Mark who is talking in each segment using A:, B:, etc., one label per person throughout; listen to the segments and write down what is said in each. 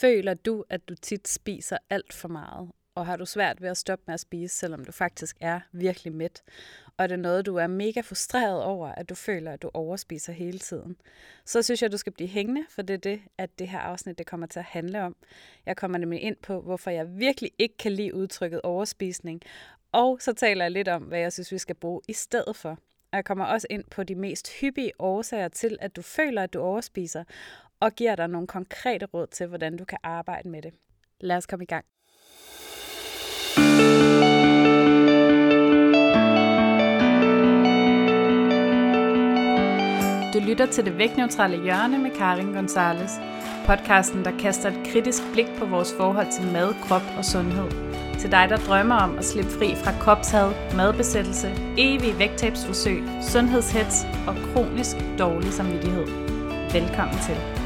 A: Føler du, at du tit spiser alt for meget? Og har du svært ved at stoppe med at spise, selvom du faktisk er virkelig mæt? Og er det noget, du er mega frustreret over, at du føler, at du overspiser hele tiden? Så synes jeg, du skal blive hængende, for det er det, at det her afsnit det kommer til at handle om. Jeg kommer nemlig ind på, hvorfor jeg virkelig ikke kan lide udtrykket overspisning. Og så taler jeg lidt om, hvad jeg synes, vi skal bruge i stedet for. Og jeg kommer også ind på de mest hyppige årsager til, at du føler, at du overspiser, og giver dig nogle konkrete råd til, hvordan du kan arbejde med det. Lad os komme i gang. Du lytter til det vægtneutrale hjørne med Karin Gonzalez, podcasten, der kaster et kritisk blik på vores forhold til mad, krop og sundhed. Til dig, der drømmer om at slippe fri fra kropshad, madbesættelse, evige vægttabsforsøg, sundhedshets og kronisk dårlig samvittighed. Velkommen til.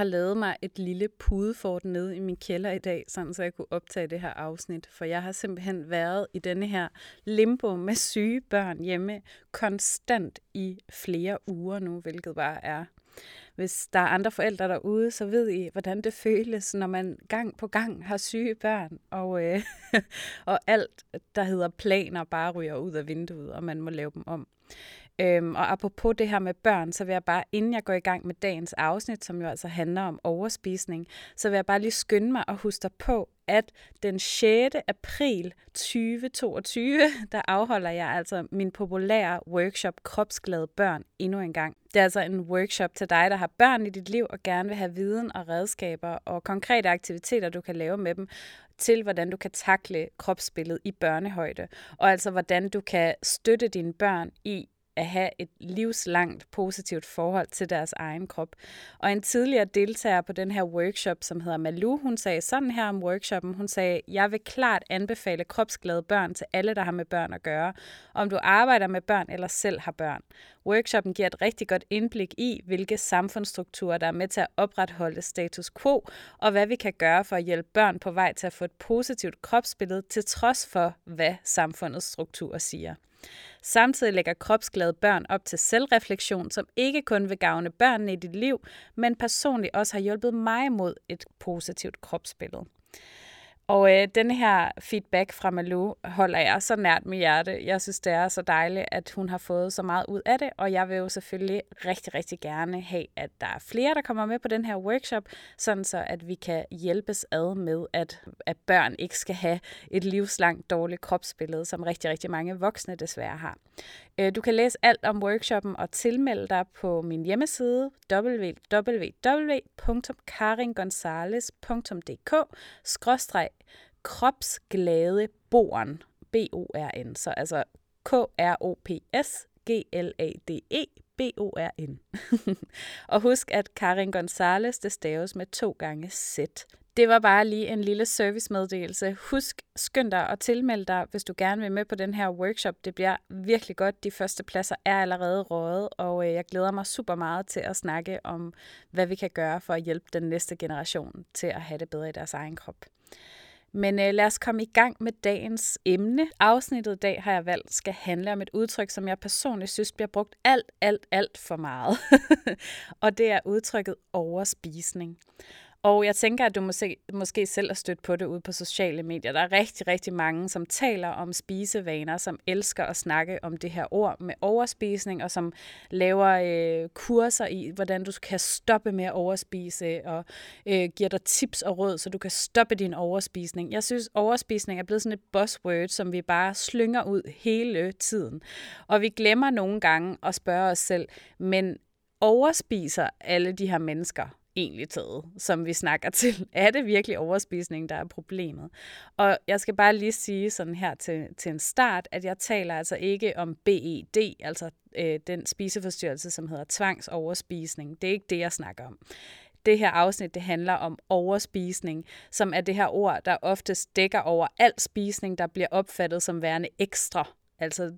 A: Har lavet mig et lille pudefort nede i min kælder i dag, sådan så jeg kunne optage det her afsnit. For jeg har simpelthen været i denne her limbo med syge børn hjemme konstant i flere uger nu, hvilket bare er hvis der er andre forældre derude, så ved I, hvordan det føles, når man gang på gang har syge børn, og, øh, og alt, der hedder planer, bare ryger ud af vinduet, og man må lave dem om. Øhm, og apropos det her med børn, så vil jeg bare, inden jeg går i gang med dagens afsnit, som jo altså handler om overspisning, så vil jeg bare lige skynde mig og huske dig på, at den 6. april 2022, der afholder jeg altså min populære workshop Kropsglade Børn endnu en gang. Det er altså en workshop til dig, der har børn i dit liv og gerne vil have viden og redskaber og konkrete aktiviteter, du kan lave med dem til, hvordan du kan takle kropsbilledet i børnehøjde, og altså hvordan du kan støtte dine børn i at have et livslangt positivt forhold til deres egen krop. Og en tidligere deltager på den her workshop, som hedder Malu, hun sagde sådan her om workshoppen, hun sagde, jeg vil klart anbefale kropsglade børn til alle, der har med børn at gøre, om du arbejder med børn eller selv har børn. Workshoppen giver et rigtig godt indblik i, hvilke samfundsstrukturer, der er med til at opretholde status quo, og hvad vi kan gøre for at hjælpe børn på vej til at få et positivt kropsbillede, til trods for, hvad samfundets strukturer siger. Samtidig lægger kropsglade børn op til selvreflektion, som ikke kun vil gavne børnene i dit liv, men personligt også har hjulpet mig mod et positivt kropsbillede. Og øh, den her feedback fra Malou holder jeg så nært med hjerte. Jeg synes, det er så dejligt, at hun har fået så meget ud af det, og jeg vil jo selvfølgelig rigtig, rigtig gerne have, at der er flere, der kommer med på den her workshop, sådan så at vi kan hjælpes ad med, at, at børn ikke skal have et livslangt dårligt kropsbillede, som rigtig, rigtig mange voksne desværre har. Øh, du kan læse alt om workshoppen og tilmelde dig på min hjemmeside www.karingonzales.dk kropsglade born, B-O-R-N, så altså K-R-O-P-S G-L-A-D-E B-O-R-N. og husk, at Karin Gonzales, det staves med to gange Z. Det var bare lige en lille servicemeddelelse. Husk, skynd dig og tilmeld dig, hvis du gerne vil med på den her workshop. Det bliver virkelig godt. De første pladser er allerede rådet, og øh, jeg glæder mig super meget til at snakke om, hvad vi kan gøre for at hjælpe den næste generation til at have det bedre i deres egen krop. Men øh, lad os komme i gang med dagens emne. Afsnittet i dag har jeg valgt skal handle om et udtryk, som jeg personligt synes bliver brugt alt, alt, alt for meget. og det er udtrykket overspisning. Og jeg tænker, at du måske, måske selv har stødt på det ude på sociale medier. Der er rigtig, rigtig mange, som taler om spisevaner, som elsker at snakke om det her ord med overspisning, og som laver øh, kurser i, hvordan du kan stoppe med at overspise, og øh, giver dig tips og råd, så du kan stoppe din overspisning. Jeg synes, overspisning er blevet sådan et buzzword, som vi bare slynger ud hele tiden. Og vi glemmer nogle gange at spørge os selv, men overspiser alle de her mennesker egentlig taget, som vi snakker til. Er det virkelig overspisning, der er problemet? Og jeg skal bare lige sige sådan her til, til en start, at jeg taler altså ikke om BED, altså øh, den spiseforstyrrelse, som hedder tvangsoverspisning. Det er ikke det, jeg snakker om. Det her afsnit det handler om overspisning, som er det her ord, der oftest dækker over al spisning, der bliver opfattet som værende ekstra. Altså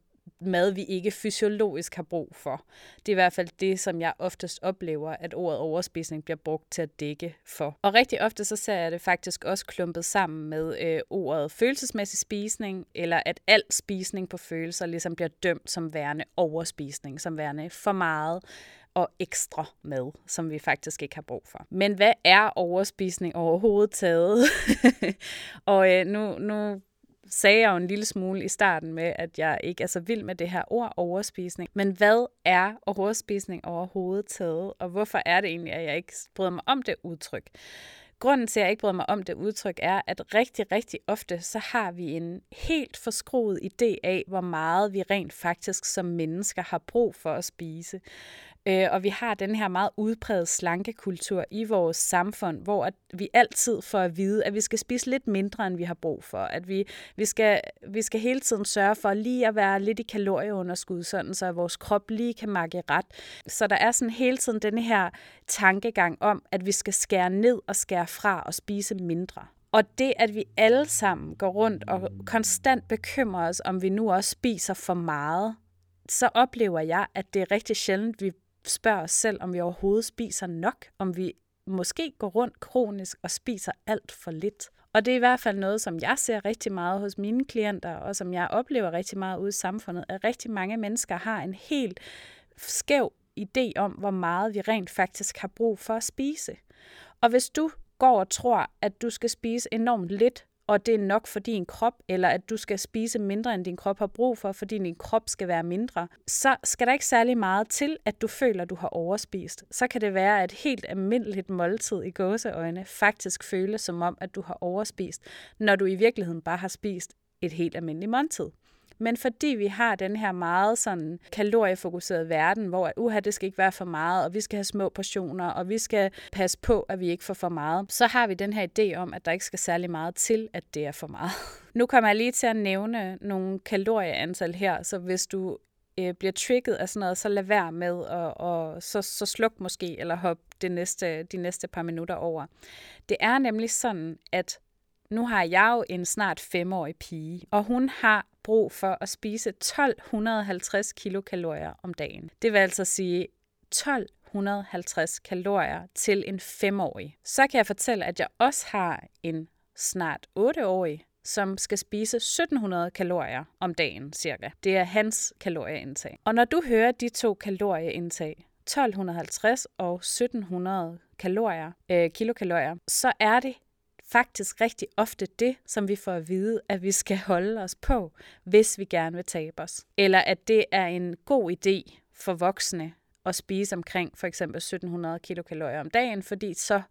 A: mad, vi ikke fysiologisk har brug for. Det er i hvert fald det, som jeg oftest oplever, at ordet overspisning bliver brugt til at dække for. Og rigtig ofte så ser jeg det faktisk også klumpet sammen med øh, ordet følelsesmæssig spisning, eller at al spisning på følelser ligesom bliver dømt som værende overspisning, som værende for meget. og ekstra mad, som vi faktisk ikke har brug for. Men hvad er overspisning overhovedet taget? og øh, nu, nu sagde jeg jo en lille smule i starten med, at jeg ikke er så vild med det her ord overspisning. Men hvad er overspisning overhovedet taget, og hvorfor er det egentlig, at jeg ikke bryder mig om det udtryk? Grunden til, at jeg ikke bryder mig om det udtryk, er, at rigtig, rigtig ofte, så har vi en helt forskruet idé af, hvor meget vi rent faktisk som mennesker har brug for at spise. Øh, og vi har den her meget udpræget slankekultur i vores samfund, hvor at vi altid får at vide, at vi skal spise lidt mindre, end vi har brug for. At vi, vi, skal, vi skal hele tiden sørge for lige at være lidt i kalorieunderskud, sådan så vores krop lige kan makke ret. Så der er sådan hele tiden denne her tankegang om, at vi skal skære ned og skære fra og spise mindre. Og det, at vi alle sammen går rundt og konstant bekymrer os, om vi nu også spiser for meget, så oplever jeg, at det er rigtig sjældent, vi spørger os selv, om vi overhovedet spiser nok, om vi måske går rundt kronisk og spiser alt for lidt. Og det er i hvert fald noget, som jeg ser rigtig meget hos mine klienter, og som jeg oplever rigtig meget ude i samfundet, at rigtig mange mennesker har en helt skæv idé om, hvor meget vi rent faktisk har brug for at spise. Og hvis du går og tror, at du skal spise enormt lidt og det er nok for din krop, eller at du skal spise mindre, end din krop har brug for, fordi din krop skal være mindre, så skal der ikke særlig meget til, at du føler, at du har overspist. Så kan det være, at et helt almindeligt måltid i gåseøjne faktisk føles som om, at du har overspist, når du i virkeligheden bare har spist et helt almindeligt måltid. Men fordi vi har den her meget sådan kaloriefokuserede verden, hvor uha, det skal ikke være for meget, og vi skal have små portioner, og vi skal passe på, at vi ikke får for meget, så har vi den her idé om, at der ikke skal særlig meget til, at det er for meget. Nu kommer jeg lige til at nævne nogle kalorieantal her, så hvis du øh, bliver trigget af sådan noget, så lad være med, og, og så, så sluk måske, eller hop det næste, de næste par minutter over. Det er nemlig sådan, at nu har jeg jo en snart femårig pige, og hun har brug for at spise 1250 kilokalorier om dagen. Det vil altså sige 1250 kalorier til en 5-årig. Så kan jeg fortælle, at jeg også har en snart 8-årig, som skal spise 1700 kalorier om dagen cirka. Det er hans kalorieindtag. Og når du hører de to kalorieindtag, 1250 og 1700 kalorier, øh, kilokalorier, så er det faktisk rigtig ofte det, som vi får at vide, at vi skal holde os på, hvis vi gerne vil tabe os. Eller at det er en god idé for voksne at spise omkring for eksempel 1700 kilokalorier om dagen, fordi så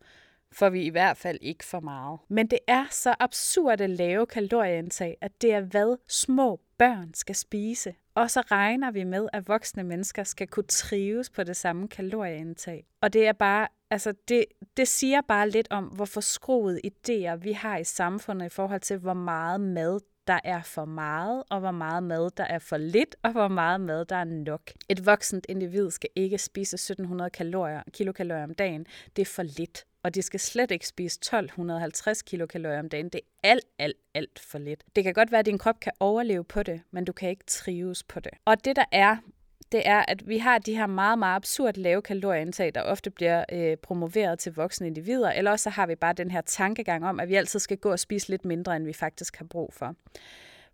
A: får vi i hvert fald ikke for meget. Men det er så absurd at lave kalorieindtag, at det er hvad små børn skal spise. Og så regner vi med, at voksne mennesker skal kunne trives på det samme kalorieindtag. Og det er bare, altså det, det siger bare lidt om, hvor forskruede idéer vi har i samfundet i forhold til, hvor meget mad der er for meget, og hvor meget mad der er for lidt, og hvor meget mad der er nok. Et voksent individ skal ikke spise 1700 kalorier, kilokalorier om dagen. Det er for lidt og de skal slet ikke spise 1250 kilokalorier om dagen. Det er alt, alt, alt for lidt. Det kan godt være, at din krop kan overleve på det, men du kan ikke trives på det. Og det der er, det er, at vi har de her meget, meget absurd lave kalorieindtag, der ofte bliver øh, promoveret til voksne individer, eller også så har vi bare den her tankegang om, at vi altid skal gå og spise lidt mindre, end vi faktisk har brug for.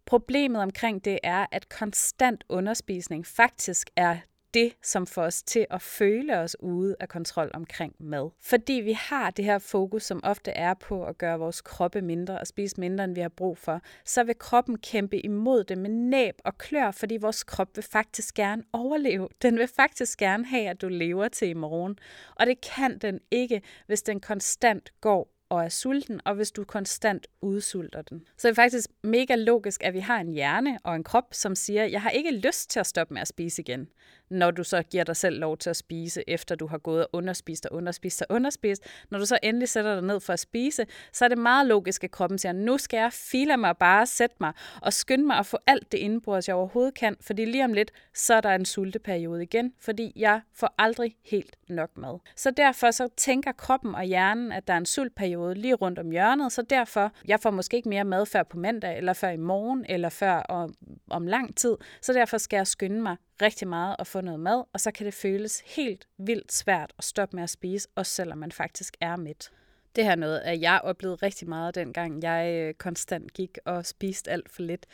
A: Problemet omkring det er, at konstant underspisning faktisk er det, som får os til at føle os ude af kontrol omkring mad. Fordi vi har det her fokus, som ofte er på at gøre vores kroppe mindre og spise mindre, end vi har brug for, så vil kroppen kæmpe imod det med næb og klør, fordi vores krop vil faktisk gerne overleve. Den vil faktisk gerne have, at du lever til i morgen. Og det kan den ikke, hvis den konstant går og er sulten, og hvis du konstant udsulter den. Så det er faktisk mega logisk, at vi har en hjerne og en krop, som siger, jeg har ikke lyst til at stoppe med at spise igen når du så giver dig selv lov til at spise, efter du har gået og underspist og underspist og underspist. Når du så endelig sætter dig ned for at spise, så er det meget logisk, at kroppen siger, nu skal jeg file mig bare sætte mig og skynde mig at få alt det indbrud, jeg overhovedet kan, fordi lige om lidt, så er der en sulteperiode igen, fordi jeg får aldrig helt nok mad. Så derfor så tænker kroppen og hjernen, at der er en sultperiode lige rundt om hjørnet, så derfor, jeg får måske ikke mere mad før på mandag, eller før i morgen, eller før om, om lang tid, så derfor skal jeg skynde mig rigtig meget og få noget mad, og så kan det føles helt vildt svært at stoppe med at spise, også selvom man faktisk er midt. Det her noget, at jeg oplevede rigtig meget dengang, jeg øh, konstant gik og spiste alt for lidt.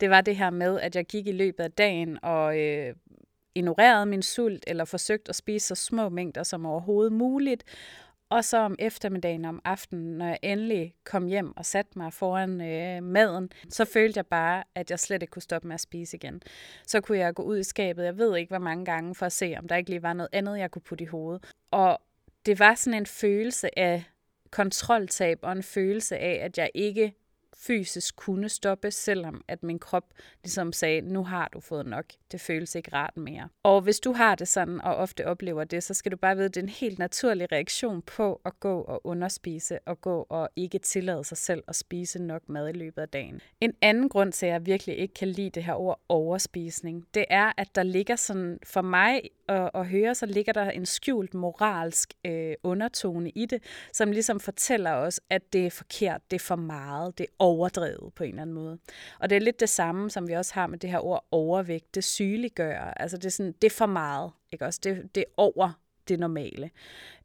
A: Det var det her med, at jeg gik i løbet af dagen og øh, ignorerede min sult, eller forsøgt at spise så små mængder som overhovedet muligt. Og så om eftermiddagen om aftenen, når jeg endelig kom hjem og satte mig foran øh, maden, så følte jeg bare, at jeg slet ikke kunne stoppe med at spise igen. Så kunne jeg gå ud i skabet, jeg ved ikke hvor mange gange, for at se, om der ikke lige var noget andet, jeg kunne putte i hovedet. Og det var sådan en følelse af kontroltab og en følelse af, at jeg ikke fysisk kunne stoppe, selvom at min krop ligesom sagde, nu har du fået nok. Det føles ikke rart mere. Og hvis du har det sådan, og ofte oplever det, så skal du bare vide, at det er en helt naturlig reaktion på at gå og underspise, og gå og ikke tillade sig selv at spise nok mad i løbet af dagen. En anden grund til, at jeg virkelig ikke kan lide det her ord overspisning, det er, at der ligger sådan, for mig at, at høre, så ligger der en skjult moralsk øh, undertone i det, som ligesom fortæller os, at det er forkert, det er for meget, det er overdrevet på en eller anden måde. Og det er lidt det samme, som vi også har med det her ord overvægt. Det sygeliggør. Altså det er, sådan, det er for meget. Ikke også? Det, det er over det normale.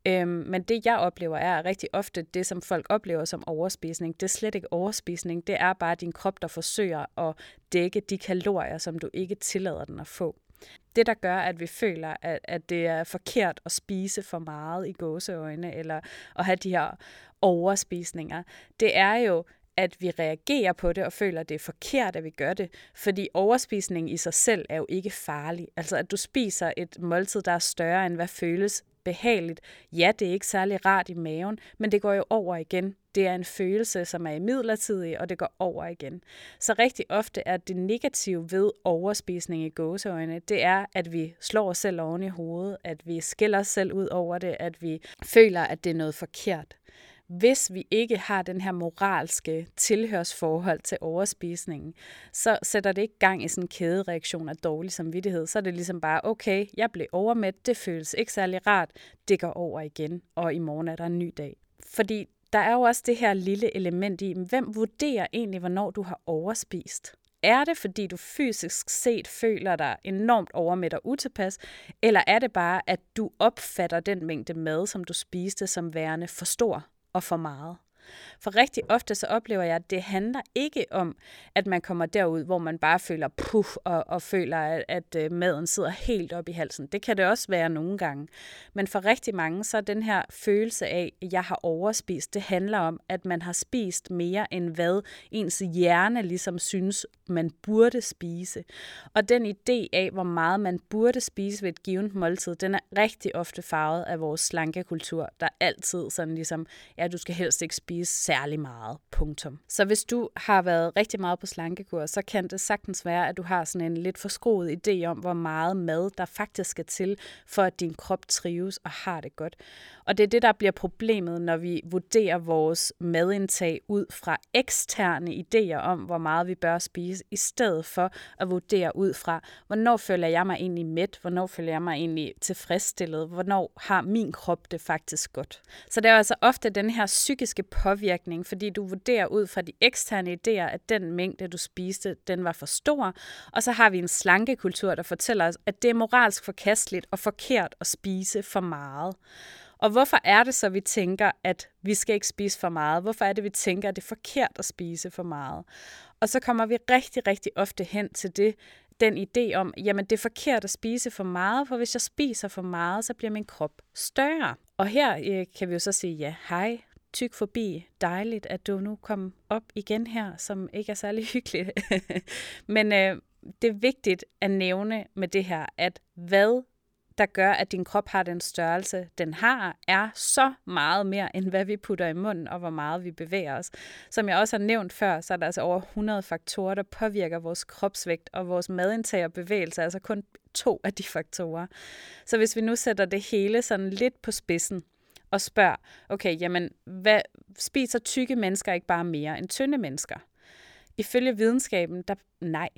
A: Øhm, men det, jeg oplever, er rigtig ofte det, som folk oplever som overspisning. Det er slet ikke overspisning. Det er bare din krop, der forsøger at dække de kalorier, som du ikke tillader den at få. Det, der gør, at vi føler, at, at det er forkert at spise for meget i gåseøjne, eller at have de her overspisninger, det er jo, at vi reagerer på det og føler, at det er forkert, at vi gør det. Fordi overspisning i sig selv er jo ikke farlig. Altså at du spiser et måltid, der er større end hvad føles behageligt. Ja, det er ikke særlig rart i maven, men det går jo over igen. Det er en følelse, som er imidlertidig, midlertidig, og det går over igen. Så rigtig ofte er det negative ved overspisning i gåseøjne, det er, at vi slår os selv oven i hovedet, at vi skiller os selv ud over det, at vi føler, at det er noget forkert hvis vi ikke har den her moralske tilhørsforhold til overspisningen, så sætter det ikke gang i sådan en kædereaktion af dårlig samvittighed. Så er det ligesom bare, okay, jeg blev overmæt, det føles ikke særlig rart, det går over igen, og i morgen er der en ny dag. Fordi der er jo også det her lille element i, hvem vurderer egentlig, hvornår du har overspist? Er det, fordi du fysisk set føler dig enormt overmæt og utilpas, eller er det bare, at du opfatter den mængde mad, som du spiste, som værende for stor? Og for meget. For rigtig ofte så oplever jeg, at det handler ikke om, at man kommer derud, hvor man bare føler puff og, og føler, at, at øh, maden sidder helt op i halsen. Det kan det også være nogle gange. Men for rigtig mange, så er den her følelse af, at jeg har overspist, det handler om, at man har spist mere end hvad ens hjerne ligesom synes, man burde spise. Og den idé af, hvor meget man burde spise ved et givet måltid, den er rigtig ofte farvet af vores slankekultur, der altid sådan ligesom, ja, du skal helst ikke spise særlig meget. Punktum. Så hvis du har været rigtig meget på slankekur, så kan det sagtens være, at du har sådan en lidt forskruet idé om, hvor meget mad der faktisk skal til, for at din krop trives og har det godt. Og det er det, der bliver problemet, når vi vurderer vores madindtag ud fra eksterne idéer om, hvor meget vi bør spise, i stedet for at vurdere ud fra, hvornår føler jeg mig egentlig mæt, hvornår føler jeg mig egentlig tilfredsstillet, hvornår har min krop det faktisk godt. Så det er altså ofte den her psykiske påvirkning, fordi du vurderer ud fra de eksterne idéer, at den mængde, du spiste, den var for stor, og så har vi en slankekultur, der fortæller os, at det er moralsk forkasteligt og forkert at spise for meget. Og hvorfor er det så, vi tænker, at vi skal ikke spise for meget? Hvorfor er det, vi tænker, at det er forkert at spise for meget? Og så kommer vi rigtig, rigtig ofte hen til det, den idé om, jamen det er forkert at spise for meget, for hvis jeg spiser for meget, så bliver min krop større. Og her øh, kan vi jo så sige, ja, hej, tyk forbi. Dejligt, at du nu kom op igen her, som ikke er særlig hyggeligt. Men øh, det er vigtigt at nævne med det her, at hvad der gør, at din krop har den størrelse, den har, er så meget mere, end hvad vi putter i munden, og hvor meget vi bevæger os. Som jeg også har nævnt før, så er der altså over 100 faktorer, der påvirker vores kropsvægt og vores madindtag og bevægelse, altså kun to af de faktorer. Så hvis vi nu sætter det hele sådan lidt på spidsen, og spørger, okay, jamen, hvad, spiser tykke mennesker ikke bare mere end tynde mennesker? Ifølge videnskaben, der nej,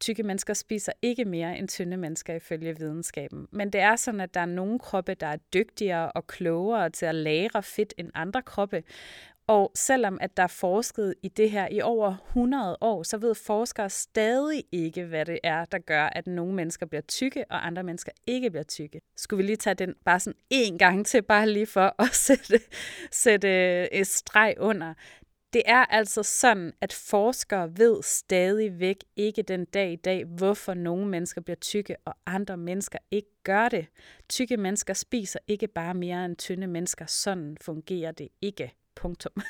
A: tykke mennesker spiser ikke mere end tynde mennesker ifølge videnskaben. Men det er sådan, at der er nogle kroppe, der er dygtigere og klogere til at lære fedt end andre kroppe. Og selvom at der er forsket i det her i over 100 år, så ved forskere stadig ikke, hvad det er, der gør, at nogle mennesker bliver tykke, og andre mennesker ikke bliver tykke. Skulle vi lige tage den bare sådan en gang til, bare lige for at sætte, sætte øh, et streg under. Det er altså sådan, at forskere ved stadigvæk ikke den dag i dag, hvorfor nogle mennesker bliver tykke, og andre mennesker ikke gør det. Tykke mennesker spiser ikke bare mere end tynde mennesker. Sådan fungerer det ikke. Punktum.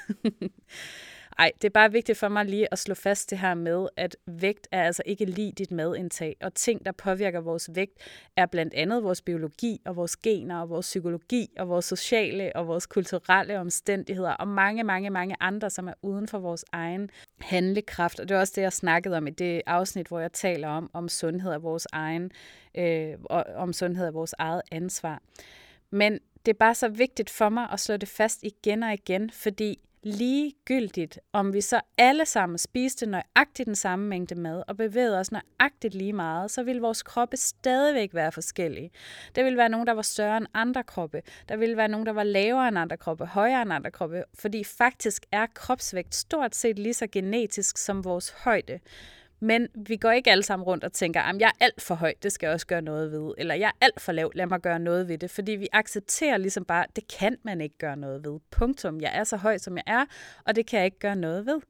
A: Ej, det er bare vigtigt for mig lige at slå fast det her med, at vægt er altså ikke lige dit madindtag, og ting, der påvirker vores vægt, er blandt andet vores biologi og vores gener og vores psykologi og vores sociale og vores kulturelle omstændigheder og mange, mange, mange andre, som er uden for vores egen handlekraft. Og det er også det, jeg snakkede om i det afsnit, hvor jeg taler om, om sundhed af vores egen, øh, og om sundhed af vores eget ansvar. Men det er bare så vigtigt for mig at slå det fast igen og igen, fordi ligegyldigt, om vi så alle sammen spiste nøjagtigt den samme mængde mad og bevægede os nøjagtigt lige meget, så vil vores kroppe stadigvæk være forskellige. Der vil være nogen, der var større end andre kroppe. Der vil være nogen, der var lavere end andre kroppe, højere end andre kroppe, fordi faktisk er kropsvægt stort set lige så genetisk som vores højde. Men vi går ikke alle sammen rundt og tænker, at jeg er alt for høj, det skal jeg også gøre noget ved. Eller jeg er alt for lav, lad mig gøre noget ved det. Fordi vi accepterer ligesom bare, det kan man ikke gøre noget ved. Punktum. Jeg er så høj, som jeg er, og det kan jeg ikke gøre noget ved.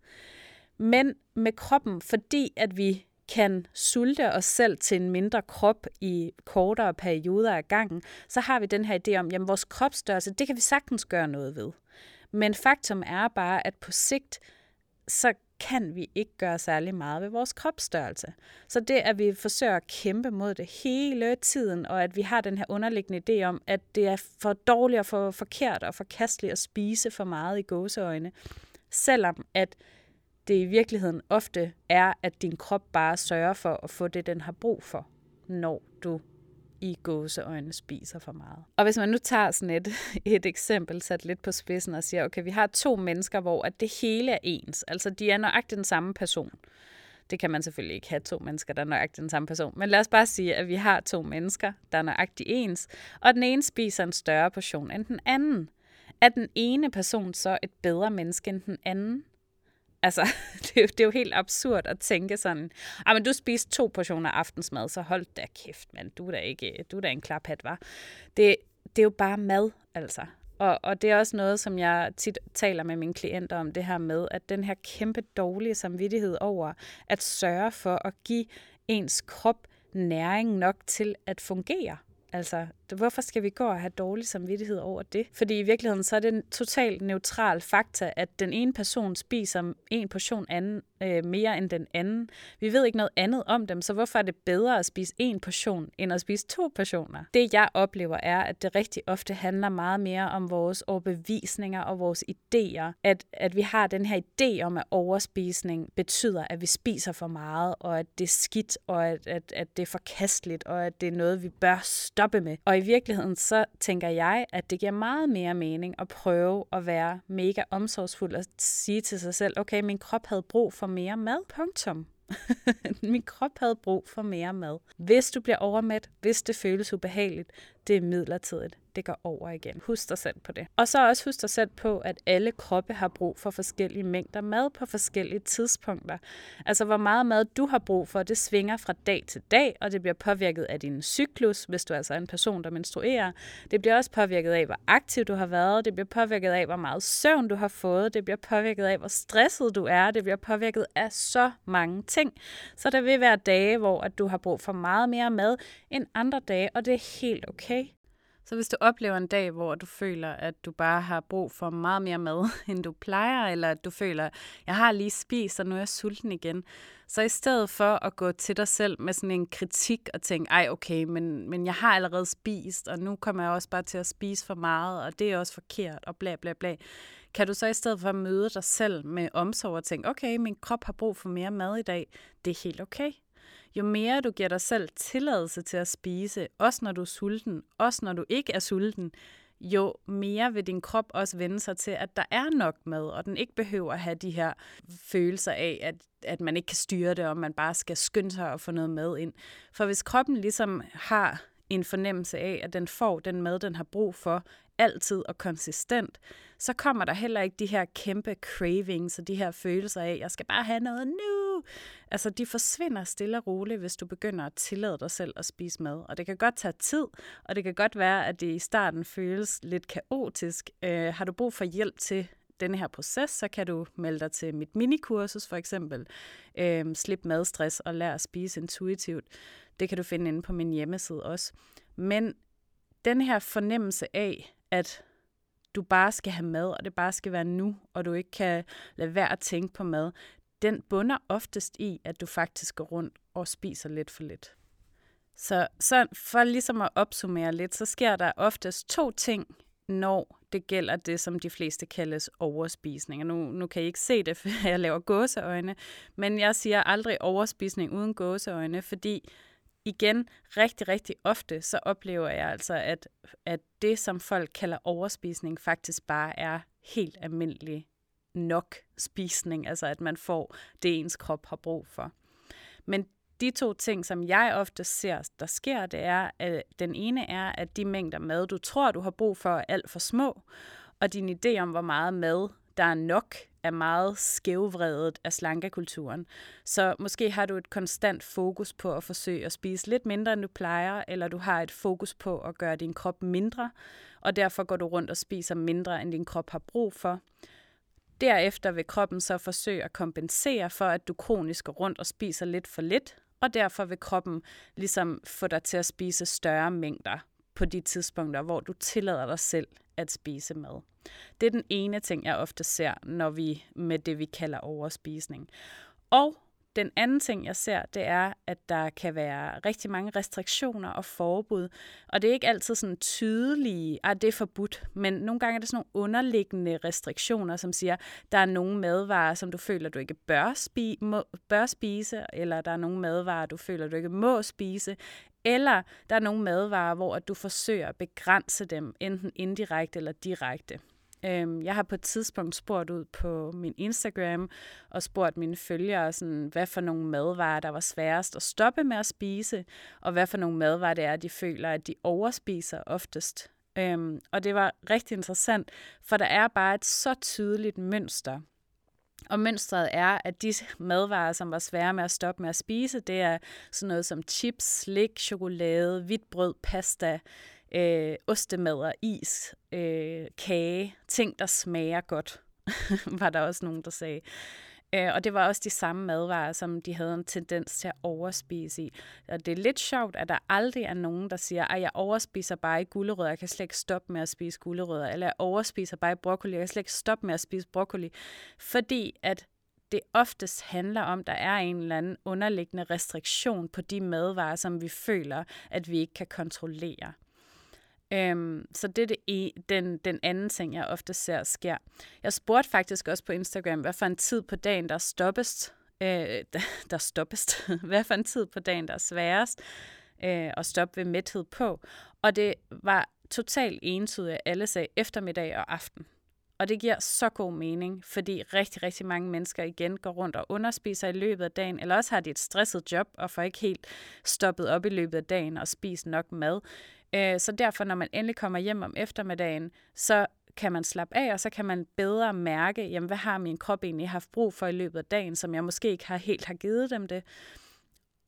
A: Men med kroppen, fordi at vi kan sulte os selv til en mindre krop i kortere perioder af gangen, så har vi den her idé om, at vores kropsstørrelse, det kan vi sagtens gøre noget ved. Men faktum er bare, at på sigt, så kan vi ikke gøre særlig meget ved vores kropsstørrelse. Så det, at vi forsøger at kæmpe mod det hele tiden, og at vi har den her underliggende idé om, at det er for dårligt og for forkert og forkasteligt at spise for meget i gåseøjne, selvom at det i virkeligheden ofte er, at din krop bare sørger for at få det, den har brug for, når du i gåseøjne spiser for meget. Og hvis man nu tager sådan et, et eksempel sat lidt på spidsen og siger, okay, vi har to mennesker, hvor at det hele er ens, altså de er nøjagtigt den samme person. Det kan man selvfølgelig ikke have to mennesker, der er nøjagtigt den samme person. Men lad os bare sige, at vi har to mennesker, der er nøjagtigt ens, og den ene spiser en større portion end den anden. Er den ene person så et bedre menneske end den anden? Altså, det, er jo, det er jo helt absurd at tænke sådan, ah, men du spiste to portioner aftensmad, så hold da kæft, mand, du er da, ikke, du er da en klaphat, var. Det, det er jo bare mad, altså. Og, og det er også noget, som jeg tit taler med mine klienter om, det her med, at den her kæmpe dårlige samvittighed over at sørge for at give ens krop næring nok til at fungere. Altså, hvorfor skal vi gå og have dårlig samvittighed over det? Fordi i virkeligheden så er det en totalt neutral fakta, at den ene person spiser en portion anden, øh, mere end den anden. Vi ved ikke noget andet om dem, så hvorfor er det bedre at spise en portion, end at spise to portioner? Det jeg oplever er, at det rigtig ofte handler meget mere om vores overbevisninger og vores idéer. At, at vi har den her idé om, at overspisning betyder, at vi spiser for meget, og at det er skidt, og at, at, at det er forkasteligt, og at det er noget, vi bør stoppe med. Og i virkeligheden så tænker jeg, at det giver meget mere mening at prøve at være mega omsorgsfuld og sige til sig selv, okay, min krop havde brug for mere mad, punktum. min krop havde brug for mere mad. Hvis du bliver overmæt, hvis det føles ubehageligt, det er midlertidigt det går over igen. Husk dig selv på det. Og så også husk dig selv på, at alle kroppe har brug for forskellige mængder mad på forskellige tidspunkter. Altså hvor meget mad du har brug for, det svinger fra dag til dag, og det bliver påvirket af din cyklus, hvis du altså er en person, der menstruerer. Det bliver også påvirket af, hvor aktiv du har været. Det bliver påvirket af, hvor meget søvn du har fået. Det bliver påvirket af, hvor stresset du er. Det bliver påvirket af så mange ting. Så der vil være dage, hvor at du har brug for meget mere mad end andre dage, og det er helt okay. Så hvis du oplever en dag, hvor du føler, at du bare har brug for meget mere mad, end du plejer, eller at du føler, at jeg har lige spist, og nu er jeg sulten igen, så i stedet for at gå til dig selv med sådan en kritik og tænke, ej okay, men, men jeg har allerede spist, og nu kommer jeg også bare til at spise for meget, og det er også forkert, og bla bla bla, kan du så i stedet for at møde dig selv med omsorg og tænke, okay, min krop har brug for mere mad i dag, det er helt okay jo mere du giver dig selv tilladelse til at spise, også når du er sulten, også når du ikke er sulten, jo mere vil din krop også vende sig til, at der er nok mad, og den ikke behøver at have de her følelser af, at, at man ikke kan styre det, og man bare skal skynde sig at få noget mad ind. For hvis kroppen ligesom har en fornemmelse af, at den får den mad, den har brug for, altid og konsistent, så kommer der heller ikke de her kæmpe cravings og de her følelser af, jeg skal bare have noget nu. Altså, de forsvinder stille og roligt, hvis du begynder at tillade dig selv at spise mad. Og det kan godt tage tid, og det kan godt være, at det i starten føles lidt kaotisk. Øh, har du brug for hjælp til den her proces, så kan du melde dig til mit minikursus for eksempel. Øh, slip madstress og lær at spise intuitivt. Det kan du finde inde på min hjemmeside også. Men den her fornemmelse af, at du bare skal have mad, og det bare skal være nu, og du ikke kan lade være at tænke på mad, den bunder oftest i, at du faktisk går rundt og spiser lidt for lidt. Så, så for ligesom at opsummere lidt, så sker der oftest to ting, når det gælder det, som de fleste kaldes overspisning. Og nu, nu kan I ikke se det, for jeg laver gåseøjne, men jeg siger aldrig overspisning uden gåseøjne, fordi igen, rigtig, rigtig ofte, så oplever jeg altså, at, at det, som folk kalder overspisning, faktisk bare er helt almindelig nok spisning, altså at man får det, ens krop har brug for. Men de to ting, som jeg ofte ser, der sker, det er, at den ene er, at de mængder mad, du tror, du har brug for, er alt for små, og din idé om, hvor meget mad der er nok, er meget skævvredet af slankekulturen. Så måske har du et konstant fokus på at forsøge at spise lidt mindre, end du plejer, eller du har et fokus på at gøre din krop mindre, og derfor går du rundt og spiser mindre, end din krop har brug for. Derefter vil kroppen så forsøge at kompensere for, at du kronisk går rundt og spiser lidt for lidt, og derfor vil kroppen ligesom få dig til at spise større mængder på de tidspunkter, hvor du tillader dig selv at spise mad. Det er den ene ting, jeg ofte ser, når vi med det, vi kalder overspisning. Og den anden ting, jeg ser, det er, at der kan være rigtig mange restriktioner og forbud. Og det er ikke altid sådan tydelige, at det er forbudt, men nogle gange er det sådan nogle underliggende restriktioner, som siger, der er nogle madvarer, som du føler, du ikke bør, spi- må, bør spise, eller der er nogle madvarer, du føler, du ikke må spise, eller der er nogle madvarer, hvor du forsøger at begrænse dem, enten indirekte eller direkte. Øhm, jeg har på et tidspunkt spurgt ud på min Instagram og spurgt mine følgere, sådan, hvad for nogle madvarer, der var sværest at stoppe med at spise, og hvad for nogle madvarer det er, de føler, at de overspiser oftest. Øhm, og det var rigtig interessant, for der er bare et så tydeligt mønster. Og mønstret er, at de madvarer, som var svære med at stoppe med at spise, det er sådan noget som chips, slik, chokolade, hvidt brød, pasta, øh, ostemadder, is, øh, kage, ting, der smager godt, var der også nogen, der sagde. Øh, og det var også de samme madvarer, som de havde en tendens til at overspise i. Og det er lidt sjovt, at der aldrig er nogen, der siger, at jeg overspiser bare i gulerødder, jeg kan slet ikke stoppe med at spise gulerødder, eller jeg overspiser bare i broccoli, jeg kan slet ikke stoppe med at spise broccoli. Fordi at det oftest handler om, at der er en eller anden underliggende restriktion på de madvarer, som vi føler, at vi ikke kan kontrollere. Øhm, så det er det, e, den, den anden ting, jeg ofte ser sker. Jeg spurgte faktisk også på Instagram, hvad for en tid på dagen, der stoppes. øh, der stoppes. hvad for en tid på dagen, der er sværest øh, at stoppe ved mæthed på. Og det var totalt entydigt, at alle sagde eftermiddag og aften. Og det giver så god mening, fordi rigtig, rigtig mange mennesker igen går rundt og underspiser i løbet af dagen, eller også har de et stresset job og får ikke helt stoppet op i løbet af dagen og spist nok mad. Øh, så derfor, når man endelig kommer hjem om eftermiddagen, så kan man slappe af, og så kan man bedre mærke, jamen, hvad har min krop egentlig haft brug for i løbet af dagen, som jeg måske ikke har helt har givet dem det.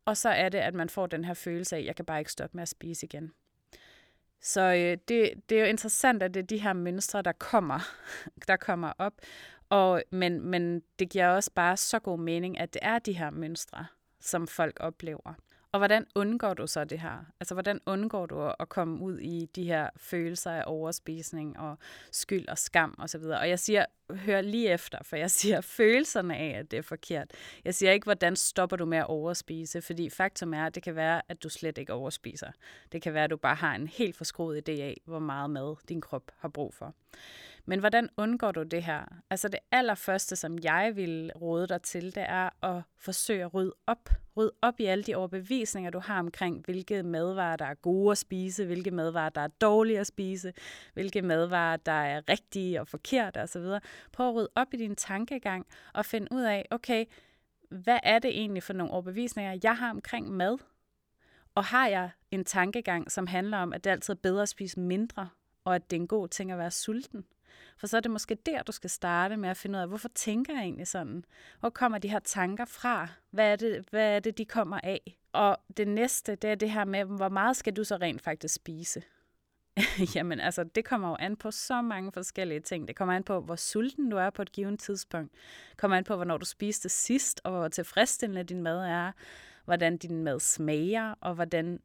A: Og så er det, at man får den her følelse af, at jeg kan bare ikke stoppe med at spise igen. Så øh, det, det er jo interessant, at det er de her mønstre, der kommer, der kommer op. Og, men, men det giver også bare så god mening, at det er de her mønstre, som folk oplever. Og hvordan undgår du så det her? Altså, hvordan undgår du at komme ud i de her følelser af overspisning og skyld og skam osv.? Og, og jeg siger, hør lige efter, for jeg siger følelserne af, at det er forkert. Jeg siger ikke, hvordan stopper du med at overspise, fordi faktum er, at det kan være, at du slet ikke overspiser. Det kan være, at du bare har en helt forskruet idé af, hvor meget mad din krop har brug for. Men hvordan undgår du det her? Altså det allerførste, som jeg vil råde dig til, det er at forsøge at rydde op. Rydde op i alle de overbevisninger, du har omkring, hvilke madvarer, der er gode at spise, hvilke madvarer, der er dårlige at spise, hvilke madvarer, der er rigtige og forkerte osv. Prøv at rydde op i din tankegang og finde ud af, okay, hvad er det egentlig for nogle overbevisninger, jeg har omkring mad? Og har jeg en tankegang, som handler om, at det altid er bedre at spise mindre, og at det er en god ting at være sulten? For så er det måske der, du skal starte med at finde ud af, hvorfor tænker jeg egentlig sådan? Hvor kommer de her tanker fra? Hvad er det, hvad er det de kommer af? Og det næste, det er det her med, hvor meget skal du så rent faktisk spise? Jamen altså, det kommer jo an på så mange forskellige ting. Det kommer an på, hvor sulten du er på et givet tidspunkt. Det kommer an på, hvornår du spiste sidst, og hvor tilfredsstillende din mad er. Hvordan din mad smager, og hvordan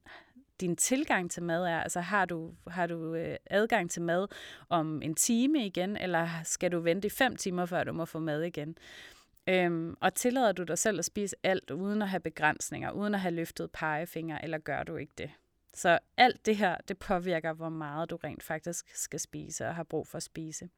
A: din tilgang til mad er. Altså har du, har du øh, adgang til mad om en time igen, eller skal du vente i fem timer, før du må få mad igen? Øhm, og tillader du dig selv at spise alt, uden at have begrænsninger, uden at have løftet pegefinger, eller gør du ikke det? Så alt det her, det påvirker, hvor meget du rent faktisk skal spise og har brug for at spise.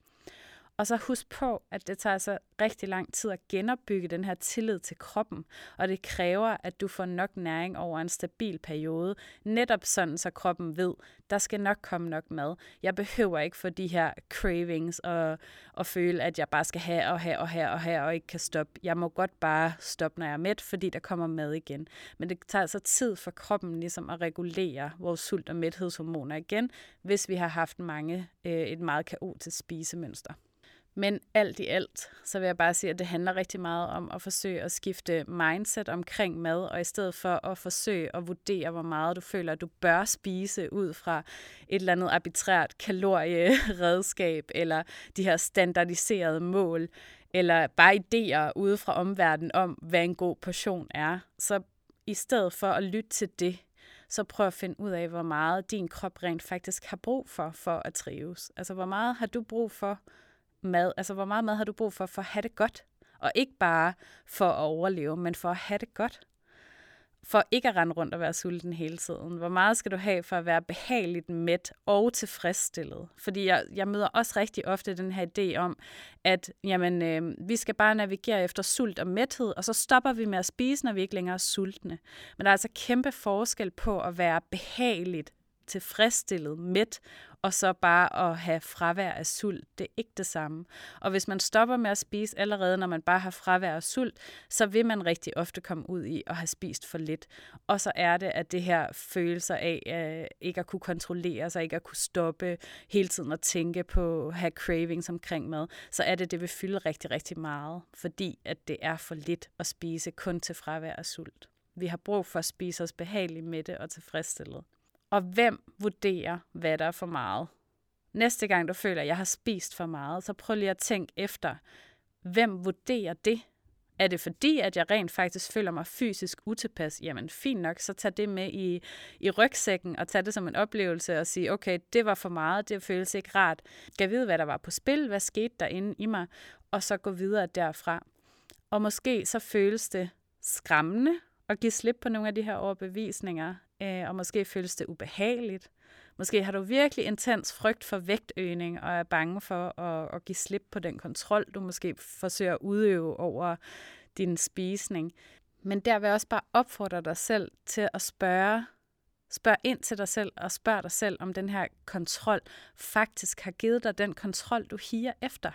A: Og så husk på, at det tager altså rigtig lang tid at genopbygge den her tillid til kroppen, og det kræver, at du får nok næring over en stabil periode, netop sådan, så kroppen ved, der skal nok komme nok mad. Jeg behøver ikke få de her cravings og, og føle, at jeg bare skal have og have og have og have og ikke kan stoppe. Jeg må godt bare stoppe, når jeg er mæt, fordi der kommer mad igen. Men det tager altså tid for kroppen ligesom at regulere vores sult- og mæthedshormoner igen, hvis vi har haft mange øh, et meget kaotisk spisemønster. Men alt i alt, så vil jeg bare sige, at det handler rigtig meget om at forsøge at skifte mindset omkring mad, og i stedet for at forsøge at vurdere, hvor meget du føler, at du bør spise ud fra et eller andet arbitrært kalorieredskab, eller de her standardiserede mål, eller bare idéer ude fra omverdenen om, hvad en god portion er. Så i stedet for at lytte til det, så prøv at finde ud af, hvor meget din krop rent faktisk har brug for, for at trives. Altså, hvor meget har du brug for mad? Altså, hvor meget mad har du brug for, for at have det godt? Og ikke bare for at overleve, men for at have det godt. For ikke at rende rundt og være sulten hele tiden. Hvor meget skal du have for at være behageligt mæt og tilfredsstillet? Fordi jeg, jeg møder også rigtig ofte den her idé om, at jamen, øh, vi skal bare navigere efter sult og mæthed, og så stopper vi med at spise, når vi ikke længere er sultne. Men der er altså kæmpe forskel på at være behageligt tilfredsstillet, mæt, og så bare at have fravær af sult, det er ikke det samme. Og hvis man stopper med at spise allerede, når man bare har fravær af sult, så vil man rigtig ofte komme ud i at have spist for lidt. Og så er det, at det her følelser af øh, ikke at kunne kontrollere sig, ikke at kunne stoppe hele tiden at tænke på at have cravings omkring mad, så er det, det vil fylde rigtig, rigtig meget, fordi at det er for lidt at spise kun til fravær af sult. Vi har brug for at spise os behageligt med det og tilfredsstillet. Og hvem vurderer, hvad der er for meget? Næste gang du føler, at jeg har spist for meget, så prøv lige at tænke efter, hvem vurderer det? Er det fordi, at jeg rent faktisk føler mig fysisk utilpas? Jamen fint nok, så tag det med i, i rygsækken og tag det som en oplevelse og sige, okay, det var for meget, det føles ikke rart. Kan vide, hvad der var på spil, hvad skete der inde i mig, og så gå videre derfra. Og måske så føles det skræmmende at give slip på nogle af de her overbevisninger, øh, og måske føles det ubehageligt. Måske har du virkelig intens frygt for vægtøgning og er bange for at, at give slip på den kontrol, du måske forsøger at udøve over din spisning. Men der vil jeg også bare opfordre dig selv til at spørge, spørg ind til dig selv og spørg dig selv, om den her kontrol faktisk har givet dig den kontrol, du higer efter.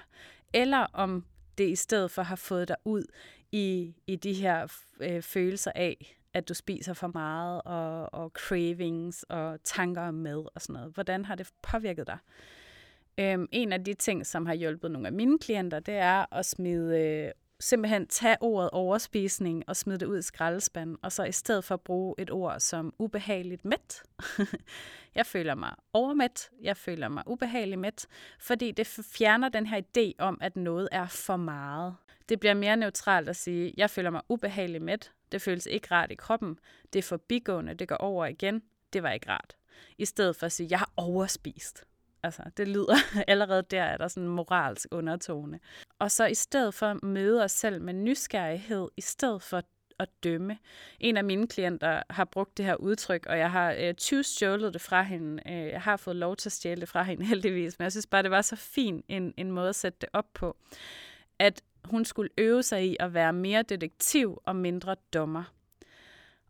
A: Eller om det i stedet for har fået dig ud i, i de her øh, følelser af, at du spiser for meget, og, og cravings, og tanker om mad og sådan noget. Hvordan har det påvirket dig? Øhm, en af de ting, som har hjulpet nogle af mine klienter, det er at smide, øh, simpelthen tage ordet overspisning og smide det ud i skraldespanden, og så i stedet for at bruge et ord som ubehageligt mæt. jeg føler mig overmæt, jeg føler mig ubehageligt mæt, fordi det fjerner den her idé om, at noget er for meget. Det bliver mere neutralt at sige, jeg føler mig ubehageligt mæt, det føles ikke rart i kroppen. Det er forbigående. Det går over igen. Det var ikke rart. I stedet for at sige, jeg har overspist. Altså, det lyder allerede der, er der sådan en moralsk undertone. Og så i stedet for at møde os selv med nysgerrighed, i stedet for at dømme. En af mine klienter har brugt det her udtryk, og jeg har øh, tyvstjålet det fra hende. Øh, jeg har fået lov til at stjæle det fra hende heldigvis, men jeg synes bare, det var så fin en, en måde at sætte det op på. At hun skulle øve sig i at være mere detektiv og mindre dommer.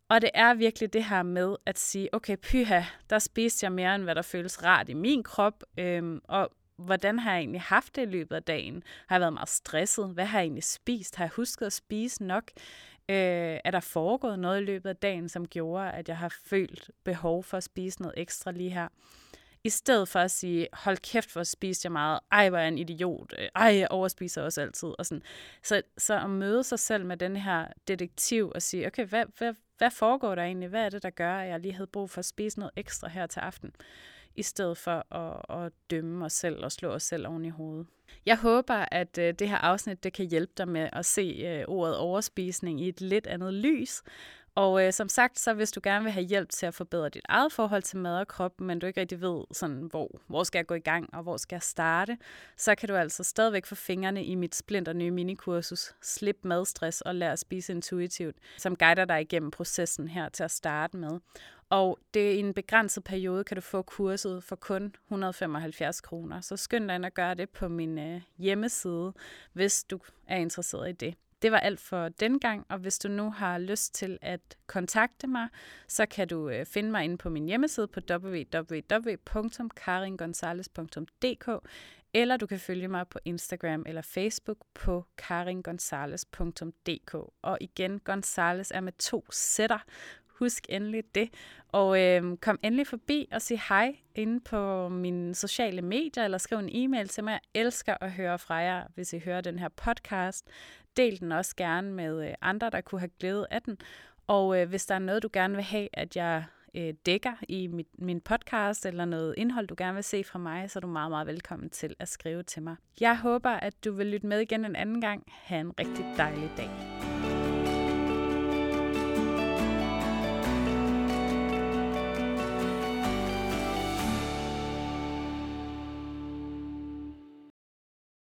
A: Og det er virkelig det her med at sige, okay, pyha, der spiste jeg mere, end hvad der føles rart i min krop, øhm, og hvordan har jeg egentlig haft det i løbet af dagen? Har jeg været meget stresset? Hvad har jeg egentlig spist? Har jeg husket at spise nok? Øh, er der foregået noget i løbet af dagen, som gjorde, at jeg har følt behov for at spise noget ekstra lige her? I stedet for at sige, hold kæft, hvor spiste jeg meget. Ej, hvor er jeg en idiot. Ej, jeg overspiser også altid. Og sådan. Så, så at møde sig selv med den her detektiv og sige, okay, hvad, hvad, hvad foregår der egentlig? Hvad er det, der gør, at jeg lige havde brug for at spise noget ekstra her til aften? i stedet for at, at dømme os selv og slå os selv oven i hovedet. Jeg håber, at øh, det her afsnit det kan hjælpe dig med at se øh, ordet overspisning i et lidt andet lys, og øh, som sagt, så hvis du gerne vil have hjælp til at forbedre dit eget forhold til mad og krop, men du ikke rigtig ved, sådan, hvor, hvor skal jeg gå i gang, og hvor skal jeg starte, så kan du altså stadigvæk få fingrene i mit splinter nye minikursus, Slip madstress og lær at spise intuitivt, som guider dig igennem processen her til at starte med. Og det er i en begrænset periode, kan du få kurset for kun 175 kroner. Så skynd dig ind og gør det på min øh, hjemmeside, hvis du er interesseret i det. Det var alt for den gang, og hvis du nu har lyst til at kontakte mig, så kan du øh, finde mig inde på min hjemmeside på www.karingonzales.dk eller du kan følge mig på Instagram eller Facebook på karingonzales.dk. Og igen, Gonzales er med to sætter. Husk endelig det. Og øh, kom endelig forbi og sig hej inde på mine sociale medier, eller skriv en e-mail til mig. Jeg elsker at høre fra jer, hvis I hører den her podcast. Del den også gerne med øh, andre, der kunne have glæde af den. Og øh, hvis der er noget, du gerne vil have, at jeg øh, dækker i mit, min podcast, eller noget indhold, du gerne vil se fra mig, så er du meget, meget velkommen til at skrive til mig. Jeg håber, at du vil lytte med igen en anden gang. Ha' en rigtig dejlig dag.